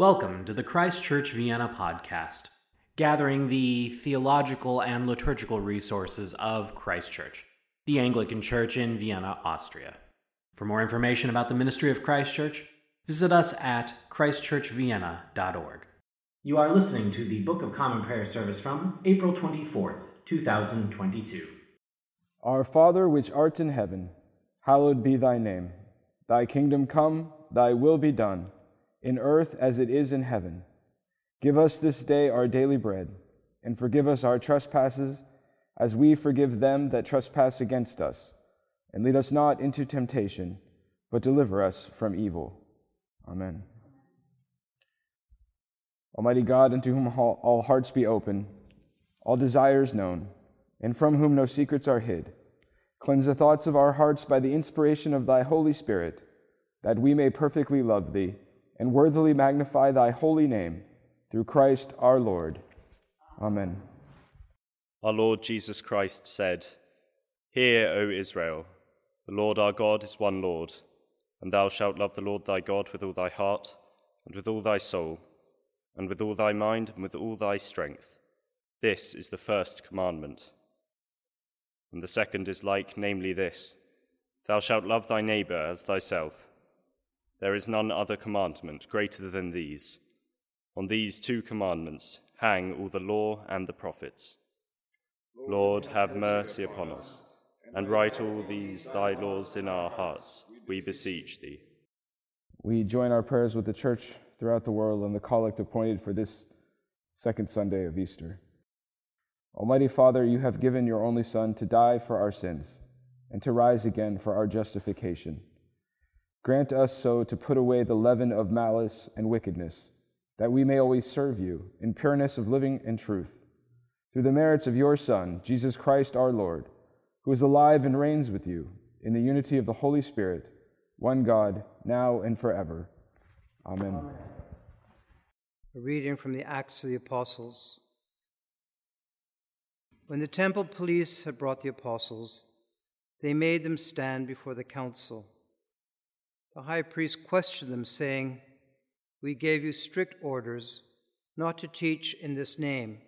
Welcome to the Christ Church Vienna podcast, gathering the theological and liturgical resources of Christ Church, the Anglican Church in Vienna, Austria. For more information about the ministry of Christ Church, visit us at christchurchvienna.org. You are listening to the Book of Common Prayer service from April 24th, 2022. Our Father, which art in heaven, hallowed be thy name. Thy kingdom come, thy will be done in earth as it is in heaven. Give us this day our daily bread, and forgive us our trespasses, as we forgive them that trespass against us. And lead us not into temptation, but deliver us from evil. Amen. Almighty God, unto whom all hearts be open, all desires known, and from whom no secrets are hid, cleanse the thoughts of our hearts by the inspiration of thy Holy Spirit, that we may perfectly love thee and worthily magnify thy holy name through Christ our Lord. Amen. Our Lord Jesus Christ said, Hear, O Israel, the Lord our God is one Lord, and thou shalt love the Lord thy God with all thy heart, and with all thy soul, and with all thy mind, and with all thy strength. This is the first commandment. And the second is like, namely, this Thou shalt love thy neighbor as thyself. There is none other commandment greater than these. On these two commandments hang all the law and the prophets. Lord, have mercy upon us, and write all these thy laws in our hearts, we beseech thee. We join our prayers with the church throughout the world and the collect appointed for this second Sunday of Easter. Almighty Father, you have given your only Son to die for our sins and to rise again for our justification. Grant us so to put away the leaven of malice and wickedness, that we may always serve you in pureness of living and truth. Through the merits of your Son, Jesus Christ our Lord, who is alive and reigns with you in the unity of the Holy Spirit, one God, now and forever. Amen. Amen. A reading from the Acts of the Apostles. When the temple police had brought the apostles, they made them stand before the council. The high priest questioned them, saying, We gave you strict orders not to teach in this name.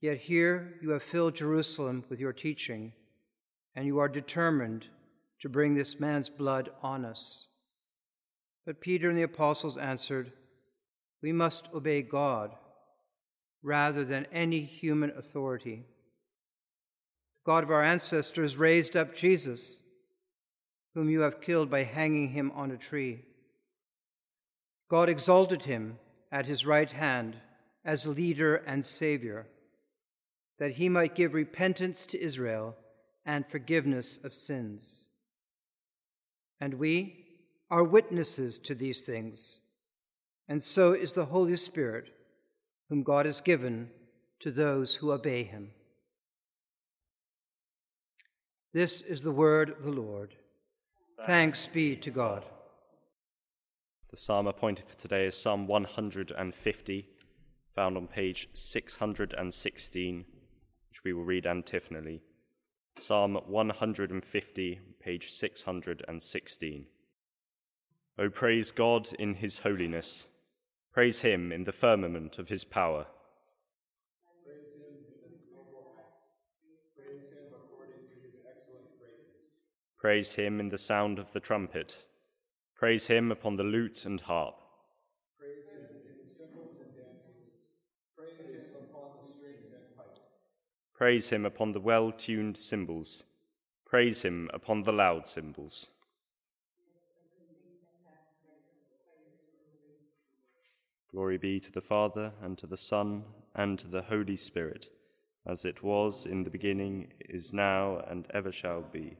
Yet here you have filled Jerusalem with your teaching, and you are determined to bring this man's blood on us. But Peter and the apostles answered, We must obey God rather than any human authority. The God of our ancestors raised up Jesus whom you have killed by hanging him on a tree. God exalted him at his right hand as leader and Savior, that he might give repentance to Israel and forgiveness of sins. And we are witnesses to these things, and so is the Holy Spirit, whom God has given to those who obey him. This is the word of the Lord. Thanks be to God. The psalm appointed for today is Psalm 150, found on page 616, which we will read antiphonally. Psalm 150, page 616. O praise God in his holiness. Praise him in the firmament of his power. Praise him in the sound of the trumpet. Praise him upon the lute and harp. Praise him in the cymbals and dances. Praise him upon the strings and pipe. Praise him upon the well tuned cymbals. Praise him upon the loud cymbals. Glory be to the Father, and to the Son, and to the Holy Spirit, as it was in the beginning, is now, and ever shall be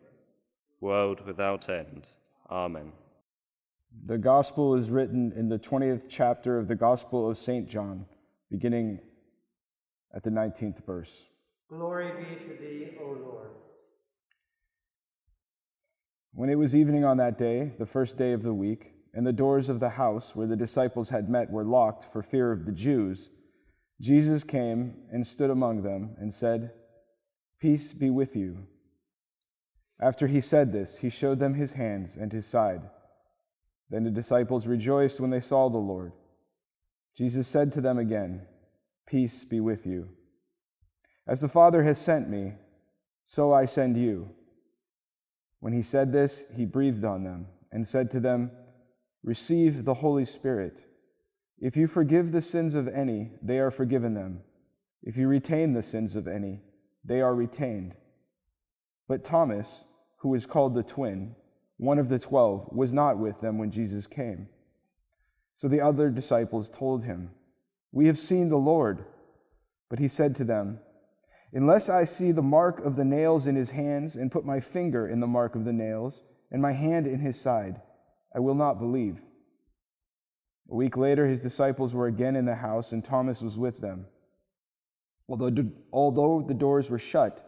world without end. Amen. The Gospel is written in the 20th chapter of the Gospel of St. John, beginning at the 19th verse. Glory be to thee, O Lord. When it was evening on that day, the first day of the week, and the doors of the house where the disciples had met were locked for fear of the Jews, Jesus came and stood among them and said, Peace be with you. After he said this, he showed them his hands and his side. Then the disciples rejoiced when they saw the Lord. Jesus said to them again, Peace be with you. As the Father has sent me, so I send you. When he said this, he breathed on them and said to them, Receive the Holy Spirit. If you forgive the sins of any, they are forgiven them. If you retain the sins of any, they are retained. But Thomas, who is called the twin, one of the twelve, was not with them when Jesus came. So the other disciples told him, We have seen the Lord. But he said to them, Unless I see the mark of the nails in his hands, and put my finger in the mark of the nails, and my hand in his side, I will not believe. A week later, his disciples were again in the house, and Thomas was with them. Although, although the doors were shut,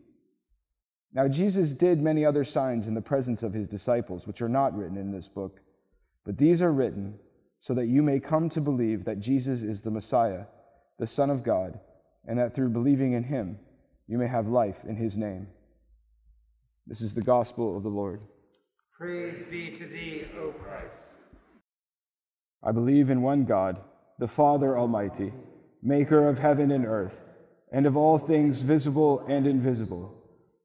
Now, Jesus did many other signs in the presence of his disciples, which are not written in this book, but these are written so that you may come to believe that Jesus is the Messiah, the Son of God, and that through believing in him, you may have life in his name. This is the gospel of the Lord. Praise be to thee, O Christ. I believe in one God, the Father Almighty, maker of heaven and earth, and of all things visible and invisible,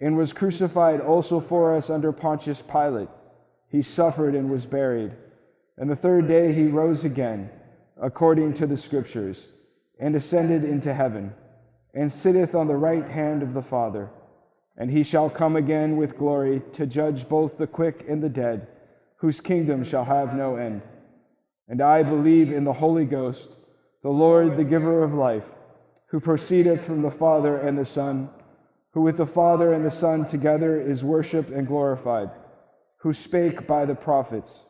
and was crucified also for us under Pontius Pilate. He suffered and was buried. And the third day he rose again, according to the Scriptures, and ascended into heaven, and sitteth on the right hand of the Father. And he shall come again with glory to judge both the quick and the dead, whose kingdom shall have no end. And I believe in the Holy Ghost, the Lord, the giver of life, who proceedeth from the Father and the Son, who with the Father and the Son together is worshiped and glorified, who spake by the prophets.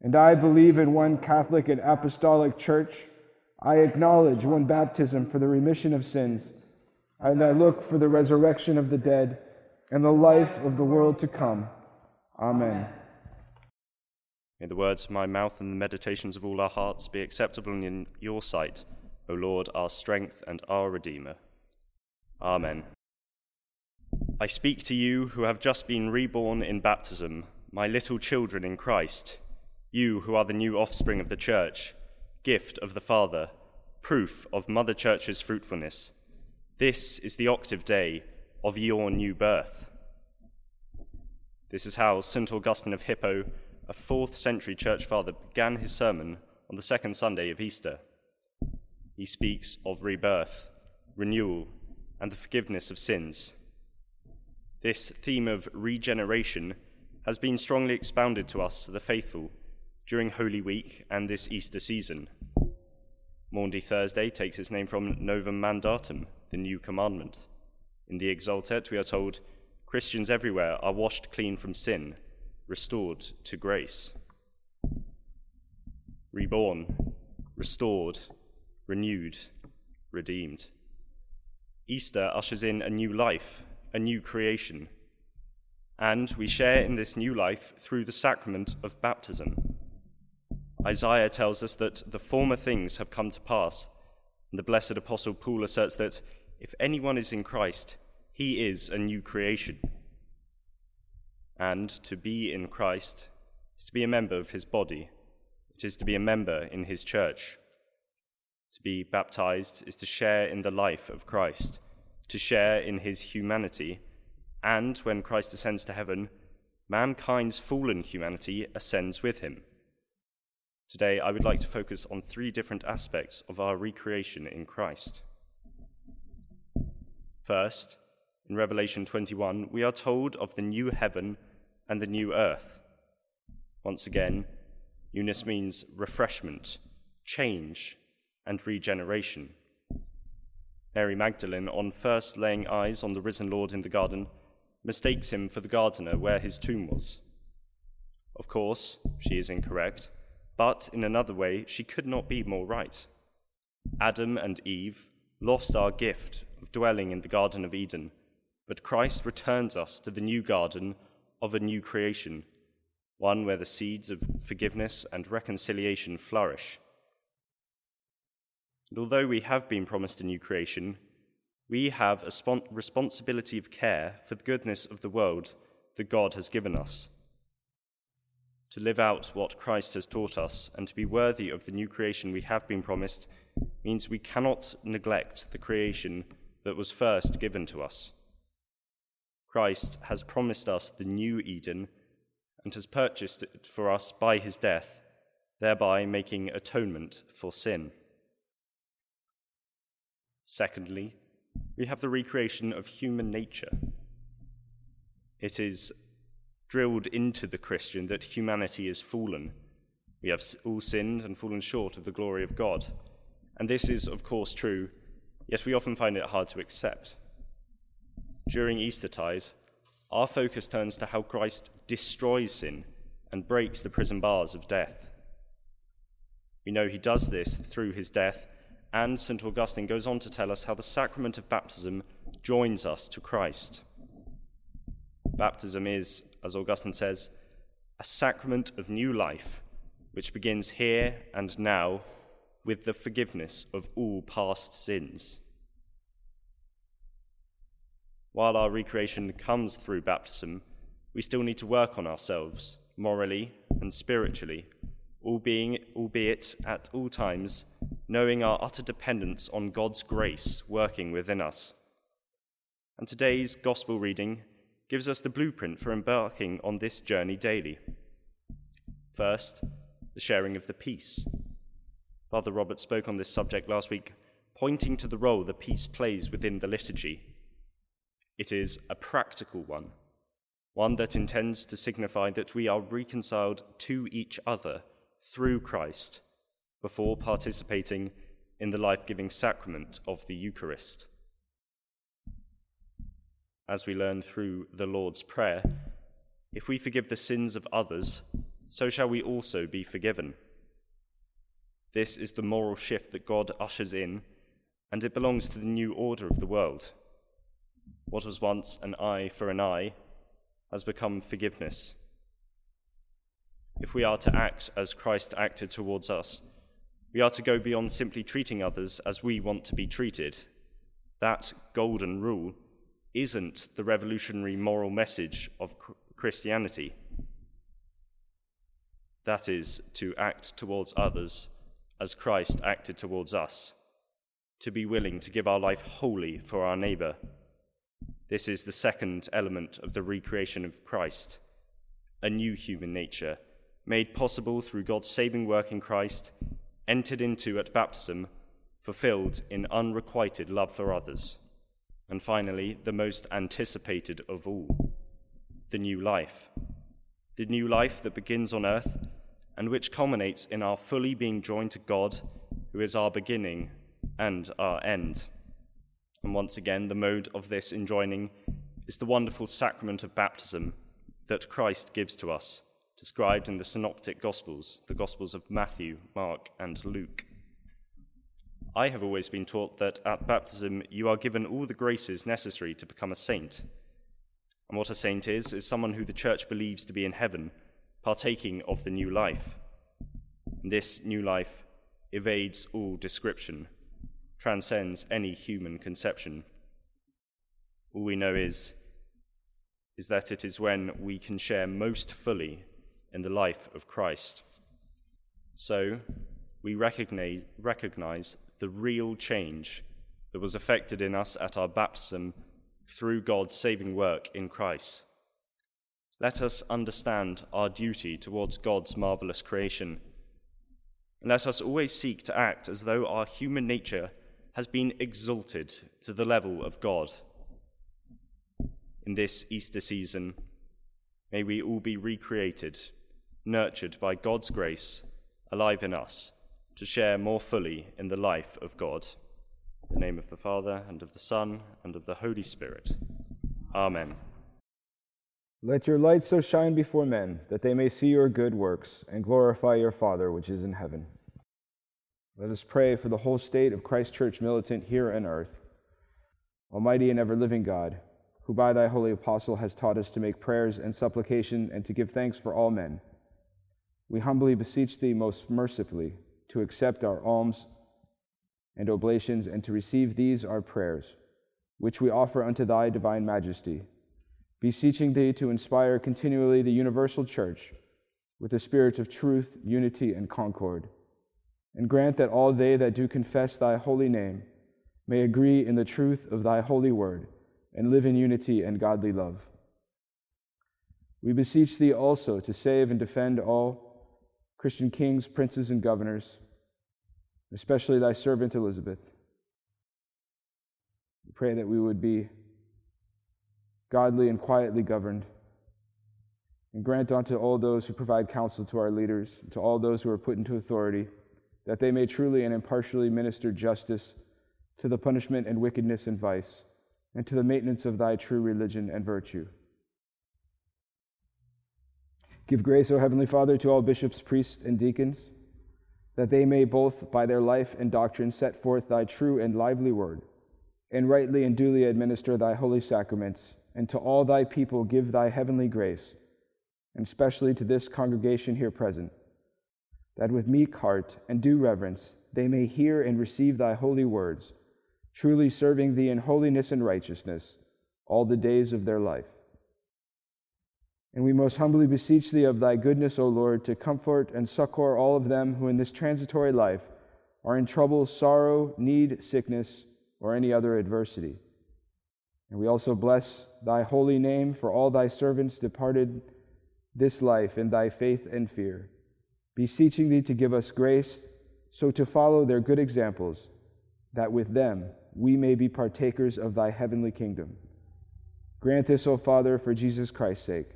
And I believe in one Catholic and Apostolic Church. I acknowledge one baptism for the remission of sins. And I look for the resurrection of the dead and the life of the world to come. Amen. May the words of my mouth and the meditations of all our hearts be acceptable in your sight, O Lord, our strength and our Redeemer. Amen. I speak to you who have just been reborn in baptism, my little children in Christ, you who are the new offspring of the Church, gift of the Father, proof of Mother Church's fruitfulness. This is the octave day of your new birth. This is how St. Augustine of Hippo a fourth century church father, began his sermon on the second Sunday of Easter. He speaks of rebirth, renewal, and the forgiveness of sins. This theme of regeneration has been strongly expounded to us, the faithful, during Holy Week and this Easter season. Maundy Thursday takes its name from Novum Mandatum, the new commandment. In the Exultet, we are told Christians everywhere are washed clean from sin restored to grace. Reborn, restored, renewed, redeemed. Easter ushers in a new life, a new creation, and we share in this new life through the sacrament of baptism. Isaiah tells us that the former things have come to pass, and the blessed Apostle Paul asserts that if anyone is in Christ, he is a new creation. And to be in Christ is to be a member of his body, it is to be a member in his church. To be baptized is to share in the life of Christ, to share in his humanity, and when Christ ascends to heaven, mankind's fallen humanity ascends with him. Today, I would like to focus on three different aspects of our recreation in Christ. First, in Revelation 21, we are told of the new heaven and the new earth. Once again, newness means refreshment, change, and regeneration. Mary Magdalene, on first laying eyes on the risen Lord in the garden, mistakes him for the gardener where his tomb was. Of course, she is incorrect, but in another way, she could not be more right. Adam and Eve lost our gift of dwelling in the Garden of Eden, but Christ returns us to the new garden of a new creation, one where the seeds of forgiveness and reconciliation flourish. And although we have been promised a new creation, we have a spon- responsibility of care for the goodness of the world that God has given us. To live out what Christ has taught us and to be worthy of the new creation we have been promised means we cannot neglect the creation that was first given to us. Christ has promised us the new Eden and has purchased it for us by his death, thereby making atonement for sin. Secondly, we have the recreation of human nature. It is drilled into the Christian that humanity is fallen. We have all sinned and fallen short of the glory of God. And this is, of course, true, yet we often find it hard to accept. During Eastertide, our focus turns to how Christ destroys sin and breaks the prison bars of death. We know he does this through his death, and St. Augustine goes on to tell us how the sacrament of baptism joins us to Christ. Baptism is, as Augustine says, a sacrament of new life, which begins here and now with the forgiveness of all past sins. While our recreation comes through baptism, we still need to work on ourselves, morally and spiritually, albeit at all times knowing our utter dependence on God's grace working within us. And today's gospel reading gives us the blueprint for embarking on this journey daily. First, the sharing of the peace. Father Robert spoke on this subject last week, pointing to the role the peace plays within the liturgy. It is a practical one, one that intends to signify that we are reconciled to each other through Christ before participating in the life giving sacrament of the Eucharist. As we learn through the Lord's Prayer, if we forgive the sins of others, so shall we also be forgiven. This is the moral shift that God ushers in, and it belongs to the new order of the world. What was once an eye for an eye has become forgiveness. If we are to act as Christ acted towards us, we are to go beyond simply treating others as we want to be treated. That golden rule isn't the revolutionary moral message of Christianity. That is, to act towards others as Christ acted towards us, to be willing to give our life wholly for our neighbour. This is the second element of the recreation of Christ, a new human nature, made possible through God's saving work in Christ entered into at baptism, fulfilled in unrequited love for others. And finally, the most anticipated of all the new life. The new life that begins on earth and which culminates in our fully being joined to God, who is our beginning and our end. And once again, the mode of this enjoining is the wonderful sacrament of baptism that Christ gives to us described in the Synoptic Gospels, the Gospels of Matthew, Mark, and Luke. I have always been taught that at baptism you are given all the graces necessary to become a saint. And what a saint is, is someone who the church believes to be in heaven, partaking of the new life. And this new life evades all description, transcends any human conception. All we know is, is that it is when we can share most fully in the life of Christ. So, we recognize, recognize the real change that was effected in us at our baptism through God's saving work in Christ. Let us understand our duty towards God's marvelous creation. And let us always seek to act as though our human nature has been exalted to the level of God in this Easter season, may we all be recreated, nurtured by God's grace, alive in us, to share more fully in the life of God. In the name of the Father, and of the Son, and of the Holy Spirit. Amen. Let your light so shine before men that they may see your good works and glorify your Father which is in heaven. Let us pray for the whole state of Christ Church militant here on earth. Almighty and ever living God, who by thy holy apostle has taught us to make prayers and supplication and to give thanks for all men, we humbly beseech thee most mercifully to accept our alms and oblations and to receive these our prayers, which we offer unto thy divine majesty, beseeching thee to inspire continually the universal church with the spirit of truth, unity, and concord, and grant that all they that do confess thy holy name may agree in the truth of thy holy word and live in unity and godly love. We beseech thee also to save and defend all Christian kings, princes, and governors, especially thy servant Elizabeth. We pray that we would be godly and quietly governed. And grant unto all those who provide counsel to our leaders, to all those who are put into authority, that they may truly and impartially minister justice to the punishment and wickedness and vice, and to the maintenance of thy true religion and virtue. Give grace, O Heavenly Father, to all bishops, priests, and deacons, that they may both by their life and doctrine set forth thy true and lively word, and rightly and duly administer thy holy sacraments, and to all thy people give thy heavenly grace, and especially to this congregation here present, that with meek heart and due reverence they may hear and receive thy holy words truly serving thee in holiness and righteousness all the days of their life. And we most humbly beseech thee of thy goodness, O Lord, to comfort and succor all of them who in this transitory life are in trouble, sorrow, need, sickness, or any other adversity. And we also bless thy holy name for all thy servants departed this life in thy faith and fear, beseeching thee to give us grace so to follow their good examples, that with them we may be partakers of thy heavenly kingdom. Grant this, O Father, for Jesus Christ's sake,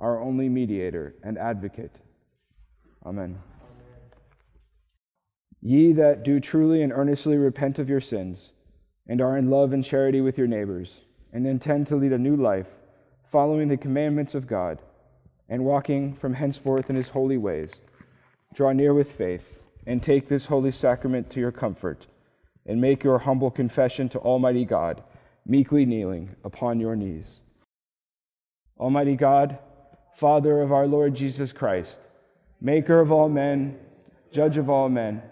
our only mediator and advocate. Amen. Ye that do truly and earnestly repent of your sins, and are in love and charity with your neighbors, and intend to lead a new life, following the commandments of God, and walking from henceforth in his holy ways, draw near with faith, and take this holy sacrament to your comfort and make your humble confession to Almighty God, meekly kneeling upon your knees. Almighty God, Father of our Lord Jesus Christ, Maker of all men, Judge of all men,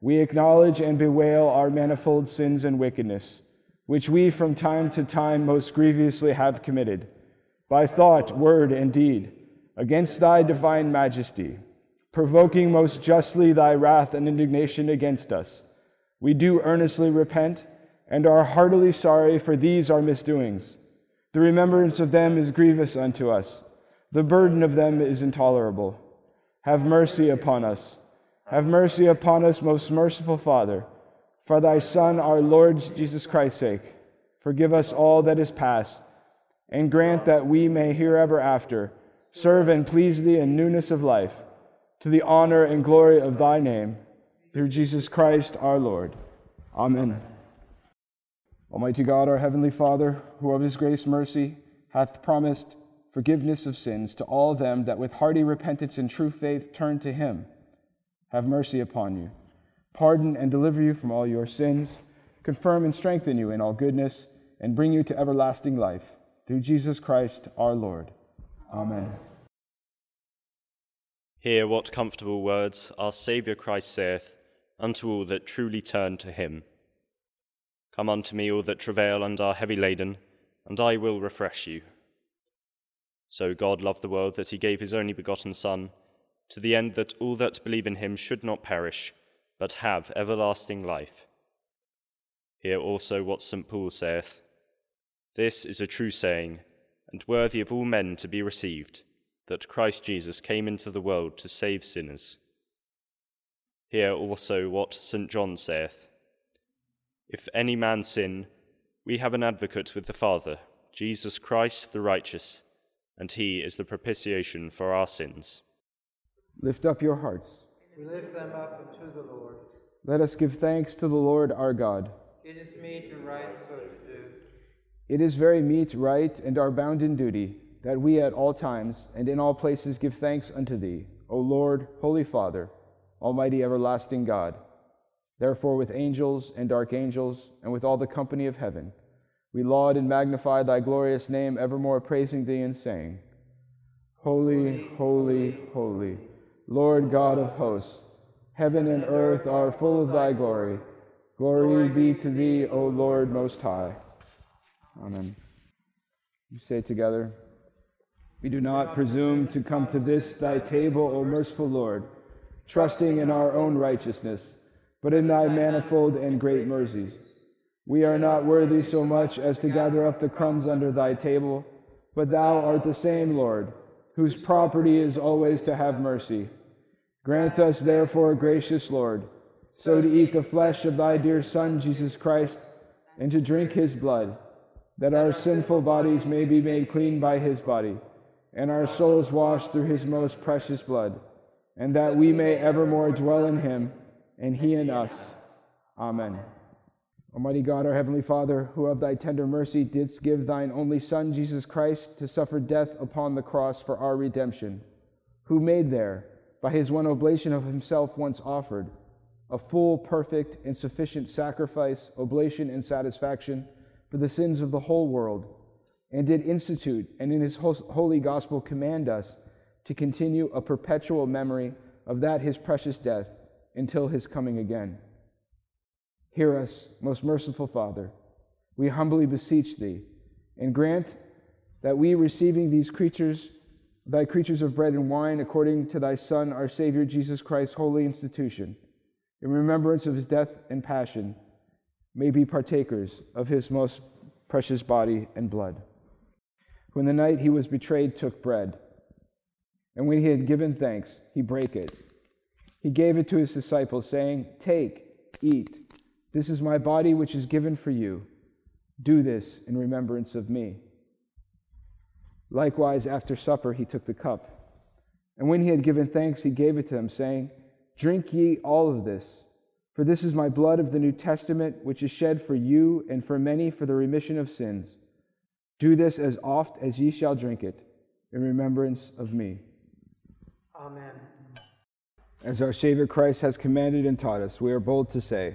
we acknowledge and bewail our manifold sins and wickedness, which we from time to time most grievously have committed, by thought, word, and deed, against thy divine majesty, provoking most justly thy wrath and indignation against us we do earnestly repent and are heartily sorry for these our misdoings. The remembrance of them is grievous unto us. The burden of them is intolerable. Have mercy upon us. Have mercy upon us, most merciful Father. For thy Son, our Lord Jesus Christ's sake, forgive us all that is past, and grant that we may herever after serve and please thee in newness of life, to the honor and glory of thy name through Jesus Christ our Lord. Amen. Almighty God, our heavenly Father, who of his grace mercy hath promised forgiveness of sins to all them that with hearty repentance and true faith turn to him, have mercy upon you, pardon and deliver you from all your sins, confirm and strengthen you in all goodness, and bring you to everlasting life. Through Jesus Christ our Lord. Amen. Hear what comfortable words our Saviour Christ saith unto all that truly turn to him. Come unto me, all that travail and are heavy laden, and I will refresh you. So God loved the world that he gave his only begotten Son, to the end that all that believe in him should not perish, but have everlasting life. Hear also what St. Paul saith This is a true saying, and worthy of all men to be received, that Christ Jesus came into the world to save sinners Hear also what St. John saith If any man sin, we have an advocate with the Father, Jesus Christ the righteous, and he is the propitiation for our sins. Lift up your hearts. We lift them up unto the Lord. Let us give thanks to the Lord our God. It is meet and right so to do. It is very meet, right, and our bounden duty that we at all times and in all places give thanks unto thee, O Lord, Holy Father, Almighty everlasting God. Therefore, with angels and archangels, and with all the company of heaven, we laud and magnify thy glorious name, evermore praising thee and saying, Holy, holy, holy, Lord God of hosts, heaven and earth are full of thy glory. Glory be to thee, O Lord Most High. Amen. You say together, We do not presume to come to this thy table, O merciful Lord, trusting in our own righteousness, but in thy manifold and great mercies. We are not worthy so much as to gather up the crumbs under thy table, but thou art the same Lord, whose property is always to have mercy. Grant us, therefore, gracious Lord, so to eat the flesh of thy dear Son, Jesus Christ, and to drink his blood, that our sinful bodies may be made clean by his body, and our souls washed through his most precious blood, and that we may evermore dwell in him, and he in us. Amen. Almighty God, our Heavenly Father, who of thy tender mercy didst give thine only Son, Jesus Christ, to suffer death upon the cross for our redemption, who made there, by his one oblation of himself once offered, a full, perfect, and sufficient sacrifice, oblation, and satisfaction for the sins of the whole world, and did institute and in his holy gospel command us to continue a perpetual memory of that his precious death until his coming again. Hear us, most merciful Father. We humbly beseech thee, and grant that we, receiving these creatures, thy creatures of bread and wine, according to thy Son, our Savior Jesus Christ's holy institution, in remembrance of his death and passion, may be partakers of his most precious body and blood. When the night he was betrayed took bread, and when he had given thanks, he brake it. He gave it to his disciples, saying, Take, eat. This is my body, which is given for you. Do this in remembrance of me. Likewise, after supper, he took the cup. And when he had given thanks, he gave it to them, saying, Drink ye all of this, for this is my blood of the New Testament, which is shed for you and for many for the remission of sins. Do this as oft as ye shall drink it, in remembrance of me. Amen. As our Savior Christ has commanded and taught us, we are bold to say,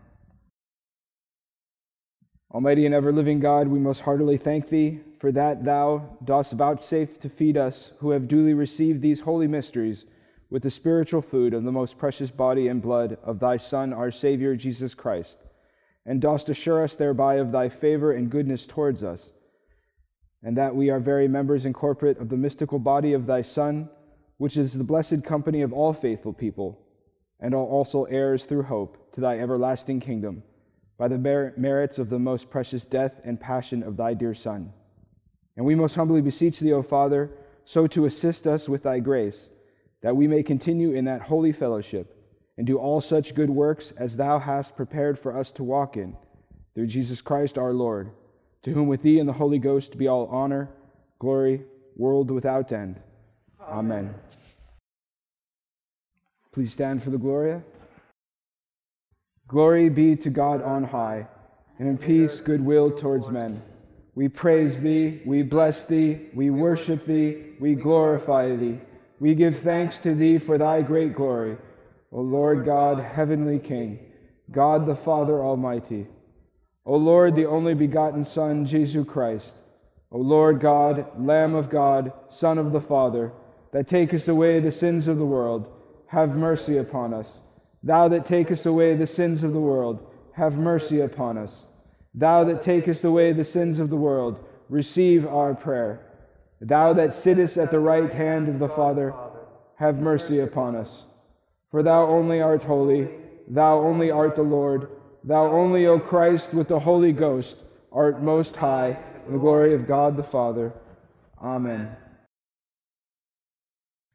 Almighty and ever living God, we most heartily thank thee for that thou dost vouchsafe to feed us who have duly received these holy mysteries with the spiritual food of the most precious body and blood of thy Son, our Savior, Jesus Christ, and dost assure us thereby of thy favor and goodness towards us, and that we are very members and corporate of the mystical body of thy Son, which is the blessed company of all faithful people, and are also heirs through hope to thy everlasting kingdom by the mer- merits of the most precious death and passion of thy dear Son. And we most humbly beseech thee, O Father, so to assist us with thy grace, that we may continue in that holy fellowship and do all such good works as thou hast prepared for us to walk in, through Jesus Christ our Lord, to whom with thee and the Holy Ghost be all honor, glory, world without end. Amen. Amen. Please stand for the Gloria. Glory be to God on high, and in peace goodwill towards men. We praise thee, we bless thee, we worship thee, we glorify thee. We give thanks to thee for thy great glory, O Lord God, heavenly King, God the Father Almighty. O Lord, the only begotten Son, Jesus Christ. O Lord God, Lamb of God, Son of the Father, that takest away the sins of the world, have mercy upon us. Thou that takest away the sins of the world, have mercy upon us. Thou that takest away the sins of the world, receive our prayer. Thou that sittest at the right hand of the Father, have mercy upon us. For thou only art holy, thou only art the Lord, thou only, O Christ, with the Holy Ghost, art most high, in the glory of God the Father. Amen.